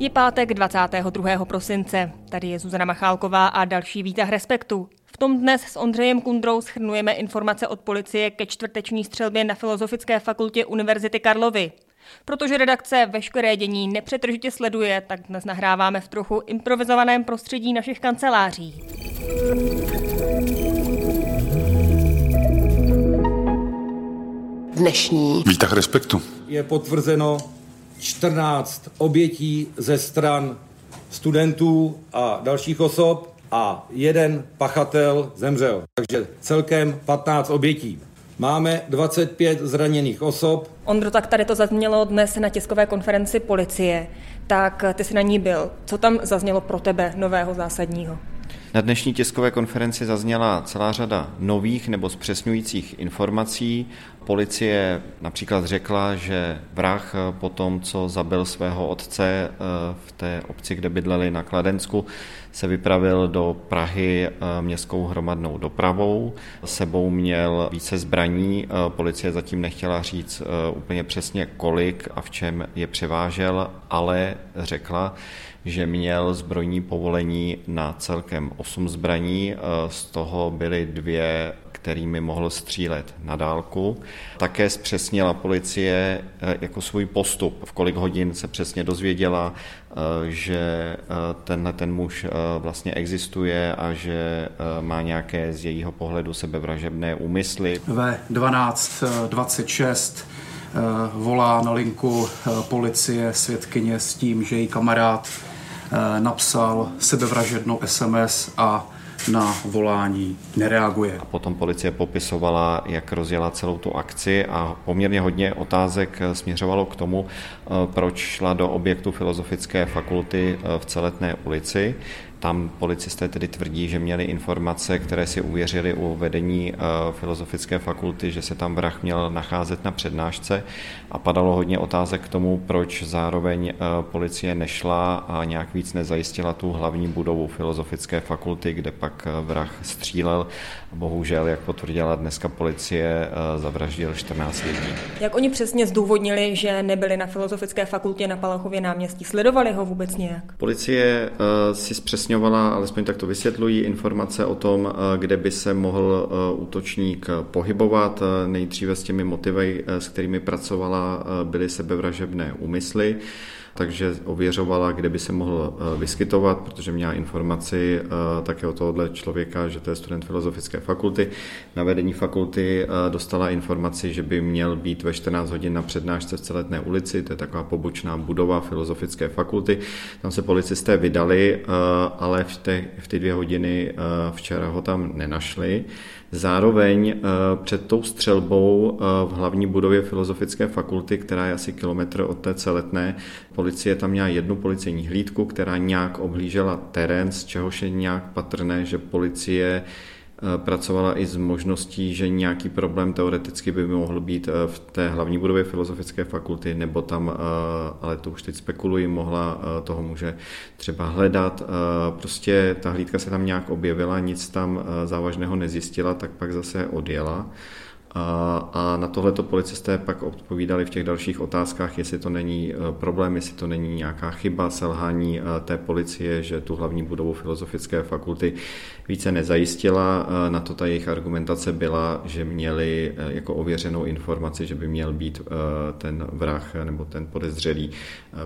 Je pátek 22. prosince. Tady je Zuzana Machálková a další výtah Respektu. V tom dnes s Ondřejem Kundrou schrnujeme informace od policie ke čtvrteční střelbě na Filozofické fakultě Univerzity Karlovy. Protože redakce veškeré dění nepřetržitě sleduje, tak dnes nahráváme v trochu improvizovaném prostředí našich kanceláří. Dnešní Výtah respektu. je potvrzeno 14 obětí ze stran studentů a dalších osob a jeden pachatel zemřel. Takže celkem 15 obětí. Máme 25 zraněných osob, Ondro, tak tady to zaznělo dnes na tiskové konferenci policie. Tak ty jsi na ní byl. Co tam zaznělo pro tebe nového zásadního? Na dnešní tiskové konferenci zazněla celá řada nových nebo zpřesňujících informací. Policie například řekla, že vrah po tom, co zabil svého otce eh, v té obci, kde bydleli na Kladensku, se vypravil do Prahy eh, městskou hromadnou dopravou. Sebou měl více zbraní. Eh, Policie zatím nechtěla říct úplně přesně kolik a v čem je převážel, ale řekla, že měl zbrojní povolení na celkem 8 zbraní, z toho byly dvě, kterými mohl střílet na dálku. Také zpřesnila policie jako svůj postup, v kolik hodin se přesně dozvěděla, že tenhle ten muž vlastně existuje a že má nějaké z jejího pohledu sebevražebné úmysly. Ve 12.26 volá na linku policie svědkyně s tím, že její kamarád napsal sebevražednou SMS a na volání nereaguje. A potom policie popisovala, jak rozjela celou tu akci a poměrně hodně otázek směřovalo k tomu, proč šla do objektu Filozofické fakulty v Celetné ulici. Tam policisté tedy tvrdí, že měli informace, které si uvěřili u vedení Filozofické fakulty, že se tam vrah měl nacházet na přednášce a padalo hodně otázek k tomu, proč zároveň policie nešla a nějak víc nezajistila tu hlavní budovu Filozofické fakulty, kde pak vrah střílel. Bohužel, jak potvrdila dneska policie, zavraždil 14 lidí. Jak oni přesně zdůvodnili, že nebyli na Filozofické fakultě na Palachově náměstí? Sledovali ho vůbec nějak? Policie si zpřesně upřesňovala, alespoň tak to vysvětlují, informace o tom, kde by se mohl útočník pohybovat. Nejdříve s těmi motivy, s kterými pracovala, byly sebevražebné úmysly takže ověřovala, kde by se mohl vyskytovat, protože měla informaci také o tohohle člověka, že to je student Filozofické fakulty. Na vedení fakulty dostala informaci, že by měl být ve 14 hodin na přednášce v Celetné ulici, to je taková pobočná budova Filozofické fakulty. Tam se policisté vydali, ale v, te, v ty dvě hodiny včera ho tam nenašli. Zároveň před tou střelbou v hlavní budově Filozofické fakulty, která je asi kilometr od té celetné, policie tam měla jednu policejní hlídku, která nějak obhlížela terén, z čehož je nějak patrné, že policie pracovala i s možností, že nějaký problém teoreticky by mohl být v té hlavní budově Filozofické fakulty, nebo tam, ale to už teď spekuluji, mohla toho muže třeba hledat. Prostě ta hlídka se tam nějak objevila, nic tam závažného nezjistila, tak pak zase odjela. A na tohleto policisté pak odpovídali v těch dalších otázkách, jestli to není problém, jestli to není nějaká chyba, selhání té policie, že tu hlavní budovu Filozofické fakulty více nezajistila. Na to ta jejich argumentace byla, že měli jako ověřenou informaci, že by měl být ten vrah nebo ten podezřelý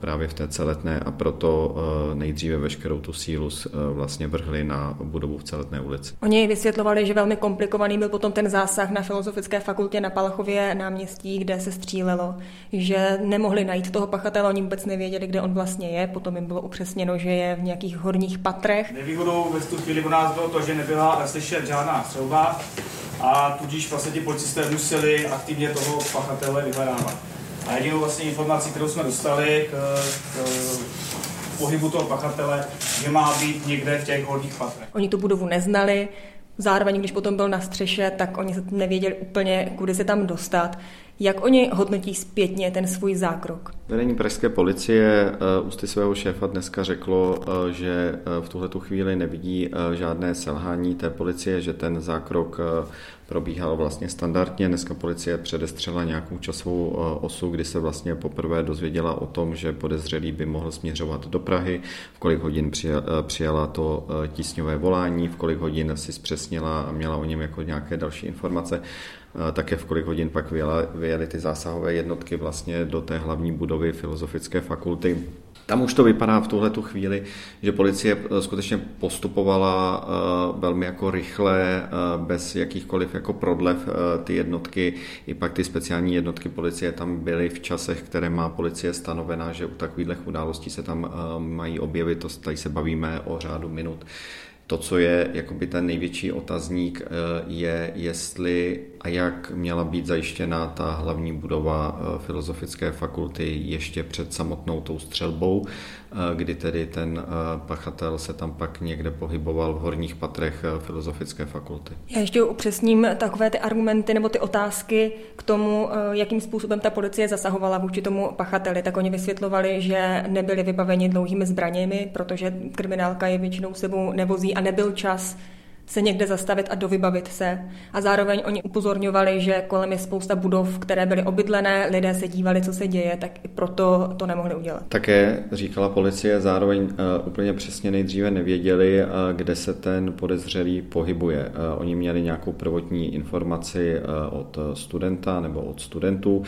právě v té celetné a proto nejdříve veškerou tu sílu vlastně vrhli na budovu v celetné ulici. Oni vysvětlovali, že velmi komplikovaný byl potom ten zásah na Filozofické Filozofické fakultě na Palachově náměstí, kde se střílelo, že nemohli najít toho pachatele, oni vůbec nevěděli, kde on vlastně je, potom jim bylo upřesněno, že je v nějakých horních patrech. Nevýhodou ve tu chvíli u nás bylo to, že nebyla slyšet žádná střelba a tudíž vlastně ti policisté museli aktivně toho pachatele vyhledávat. A jedinou vlastně informací, kterou jsme dostali k, k pohybu toho pachatele, že má být někde v těch horních patrech. Oni tu budovu neznali, Zároveň, když potom byl na střeše, tak oni nevěděli úplně, kudy se tam dostat. Jak oni hodnotí zpětně ten svůj zákrok? Vedení pražské policie ústy svého šéfa dneska řeklo, že v tuhle chvíli nevidí žádné selhání té policie, že ten zákrok probíhal vlastně standardně. Dneska policie předestřela nějakou časovou osu, kdy se vlastně poprvé dozvěděla o tom, že podezřelý by mohl směřovat do Prahy, v kolik hodin přijala to tísňové volání, v kolik hodin si zpřesnila a měla o něm jako nějaké další informace také v kolik hodin pak vyjeli ty zásahové jednotky vlastně do té hlavní budovy Filozofické fakulty. Tam už to vypadá v tuhle tu chvíli, že policie eh, skutečně postupovala eh, velmi jako rychle, eh, bez jakýchkoliv jako prodlev ty jednotky. I pak ty speciální jednotky policie tam byly v časech, které má policie stanovená, že u takových událostí se tam mají objevit. To tady se bavíme o řádu minut. To, co je jakoby ten největší otazník, je, jestli a jak měla být zajištěna ta hlavní budova eh, Filozofické fakulty ještě před samotnou tou střelbou, eh, kdy tedy ten eh, pachatel se tam pak někde pohyboval v horních patrech Filozofické fakulty. Já ještě upřesním takové ty argumenty nebo ty otázky k tomu, jakým způsobem ta policie zasahovala vůči tomu pachateli. Tak oni vysvětlovali, že nebyli vybaveni dlouhými zbraněmi, protože kriminálka je většinou sebou nevozí a nebyl čas se někde zastavit a dovybavit se. A zároveň oni upozorňovali, že kolem je spousta budov, které byly obydlené, lidé se dívali, co se děje, tak i proto to nemohli udělat. Také říkala policie, zároveň uh, úplně přesně nejdříve nevěděli, uh, kde se ten podezřelý pohybuje. Uh, oni měli nějakou prvotní informaci od studenta nebo od studentů,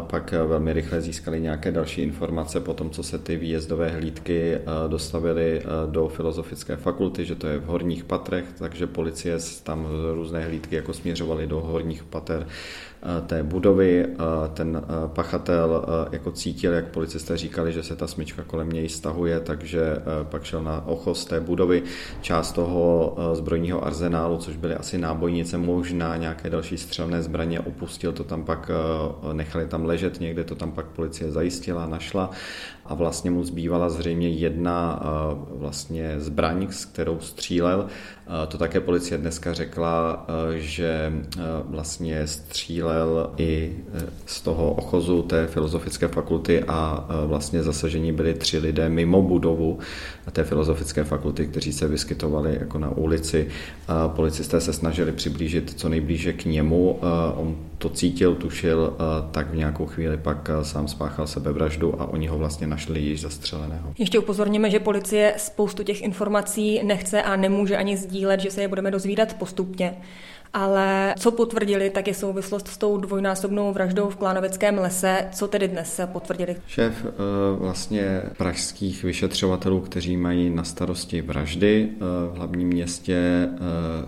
pak velmi rychle získali nějaké další informace po tom, co se ty výjezdové hlídky dostavily do filozofické fakulty, že to je v horních patrech, takže že policie tam různé hlídky jako směřovaly do horních pater té budovy. Eh, ten eh, pachatel jako cítil, jak policisté říkali, že se ta smyčka kolem něj stahuje, takže pak šel na ochos té budovy. Část toho zbrojního arzenálu, což byly asi nábojnice, možná nějaké další střelné zbraně, opustil to tam pak, nechali tam ležet, někde to tam pak policie zajistila, našla a vlastně mu zbývala zřejmě jedna vlastně zbraň, s kterou střílel. To také policie dneska řekla, že vlastně střílel střelel i e, z toho ochozu té filozofické fakulty a e, vlastně zasažení byli tři lidé mimo budovu té filozofické fakulty, kteří se vyskytovali jako na ulici. Policisté se snažili přiblížit co nejblíže k němu. On to cítil, tušil, tak v nějakou chvíli pak sám spáchal sebevraždu a oni ho vlastně našli již zastřeleného. Ještě upozorněme, že policie spoustu těch informací nechce a nemůže ani sdílet, že se je budeme dozvídat postupně ale co potvrdili, tak je souvislost s tou dvojnásobnou vraždou v Klánovickém lese. Co tedy dnes potvrdili? Šéf eh, vlastně pražských vyšetřovatelů, kteří mají na starosti vraždy eh, v hlavním městě, eh,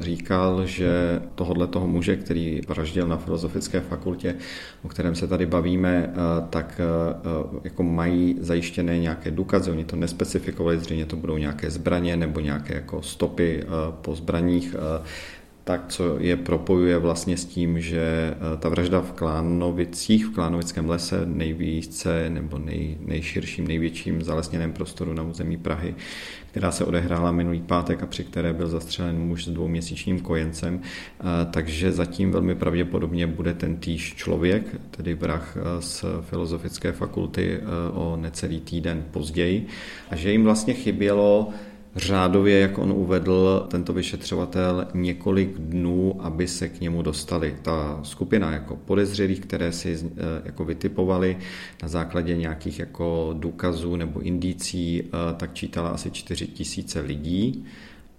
říkal, že tohodle toho muže, který vraždil na Filozofické fakultě, o kterém se tady bavíme, tak jako mají zajištěné nějaké důkazy, oni to nespecifikovali, zřejmě to budou nějaké zbraně nebo nějaké jako stopy po zbraních, tak co je propojuje vlastně s tím, že eh, ta vražda v Klánovicích, v Klánovickém lese, nejvíce nebo nej, nejširším, největším zalesněném prostoru na území Prahy, která se odehrála minulý pátek a při které byl zastřelen muž s dvouměsíčním kojencem, eh, takže zatím velmi pravděpodobně bude ten týž člověk, tedy vrah eh, z Filozofické fakulty o necelý týden později. A že jim vlastně chybělo řádově, jak on uvedl, tento vyšetřovatel několik dnů, aby se k němu dostali. Ta skupina jako podezřelých, které si eh, jako vytipovali na základě nějakých jako důkazů nebo indicí, eh, tak čítala asi 4 tisíce lidí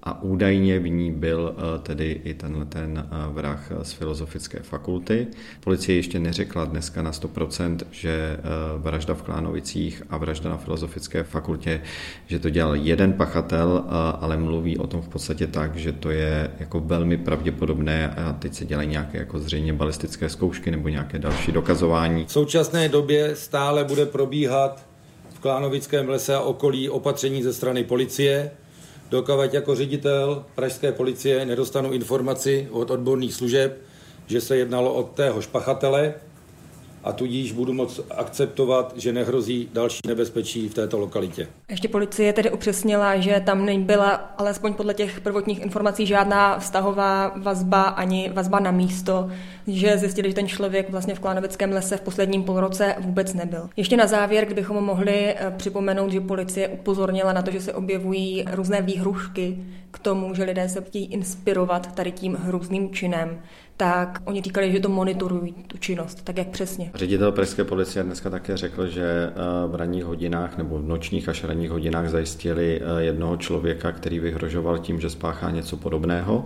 a údajně v ní byl eh, tedy i tenhle ten eh, vrah z filozofické fakulty. Policie ještě neřekla dneska na 100%, že eh, vražda v Klánovicích a vražda na filozofické fakultě, že to dělal jeden pachatel, ale mluví o tom v podstatě tak, že to je jako velmi pravděpodobné a teď se dělají nějaké jako zřejmě balistické zkoušky nebo nějaké další dokazování. V současné době stále bude probíhat v Klánovickém lese a okolí opatření ze strany policie, Dokavať jako ředitel pražské policie nedostanu informaci od odborných služeb, že se jednalo od téhož pachatele a tudíž budu moct akceptovat, že nehrozí další nebezpečí v této lokalitě. Ještě policie tedy upřesnila, že tam nebyla alespoň podle těch prvotních informací žádná vztahová vazba ani vazba na místo, že zjistili, že ten člověk vlastně v Klánovickém lese v posledním půlroce vůbec nebyl. Ještě na závěr, kdybychom mohli eh, připomenout, že policie upozornila na to, že se objevují různé výhrušky k tomu, že lidé se chtějí inspirovat tady tím hrůzným činem tak oni říkali, že to monitorují, tu činnost, tak jak přesně. Ředitel Pražské policie dneska také řekl, že eh, v ranních hodinách nebo v nočních až ranních hodinách zajistili eh, jednoho člověka, který vyhrožoval tím, že spáchá něco podobného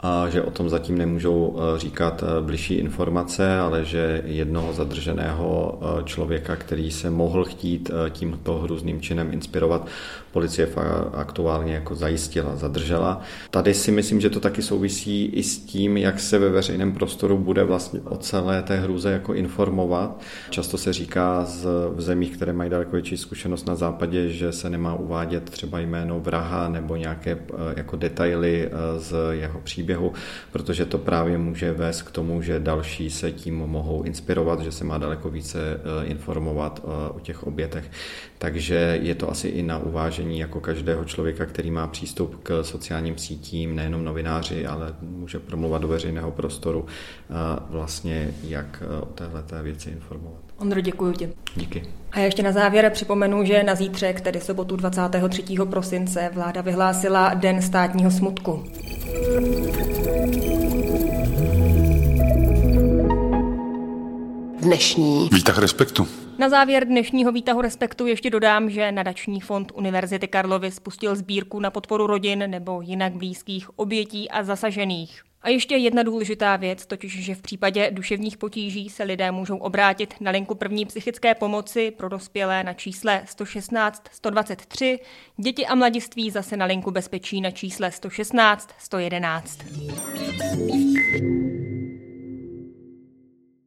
a že o tom zatím nemůžou eh, říkat eh, bližší informace, ale že jednoho zadrženého eh, člověka, který se mohl chtít tímto hrůzným činem inspirovat, policie aktuálně jako zajistila, zadržela. Tady si myslím, že to taky souvisí i s tím, jak se ve veřejném prostoru bude vlastně o celé té hrůze jako informovat. Často se říká z, v zemích, které mají daleko větší zkušenost na západě, že se nemá uvádět třeba jméno vraha nebo nějaké jako detaily z jeho příběhu příběhu, protože to právě může vést k tomu, že další se tím mohou inspirovat, že se má daleko více eh, informovat eh, o těch obětech. Takže je to asi i na uvážení jako každého člověka, který má přístup k sociálním sítím, nejenom novináři, ale může promluvat do veřejného prostoru, eh, vlastně jak o téhle věci informovat. Ondro, děkuji ti. Díky. A ještě na závěr připomenu, že na zítřek, tedy sobotu 23. prosince, vláda vyhlásila Den státního smutku. Dnešní výtah respektu. Na závěr dnešního výtahu Respektu ještě dodám, že nadační fond Univerzity Karlovy spustil sbírku na podporu rodin nebo jinak blízkých obětí a zasažených. A ještě jedna důležitá věc, totiž, že v případě duševních potíží se lidé můžou obrátit na linku první psychické pomoci pro dospělé na čísle 116 123, děti a mladiství zase na linku bezpečí na čísle 116 111.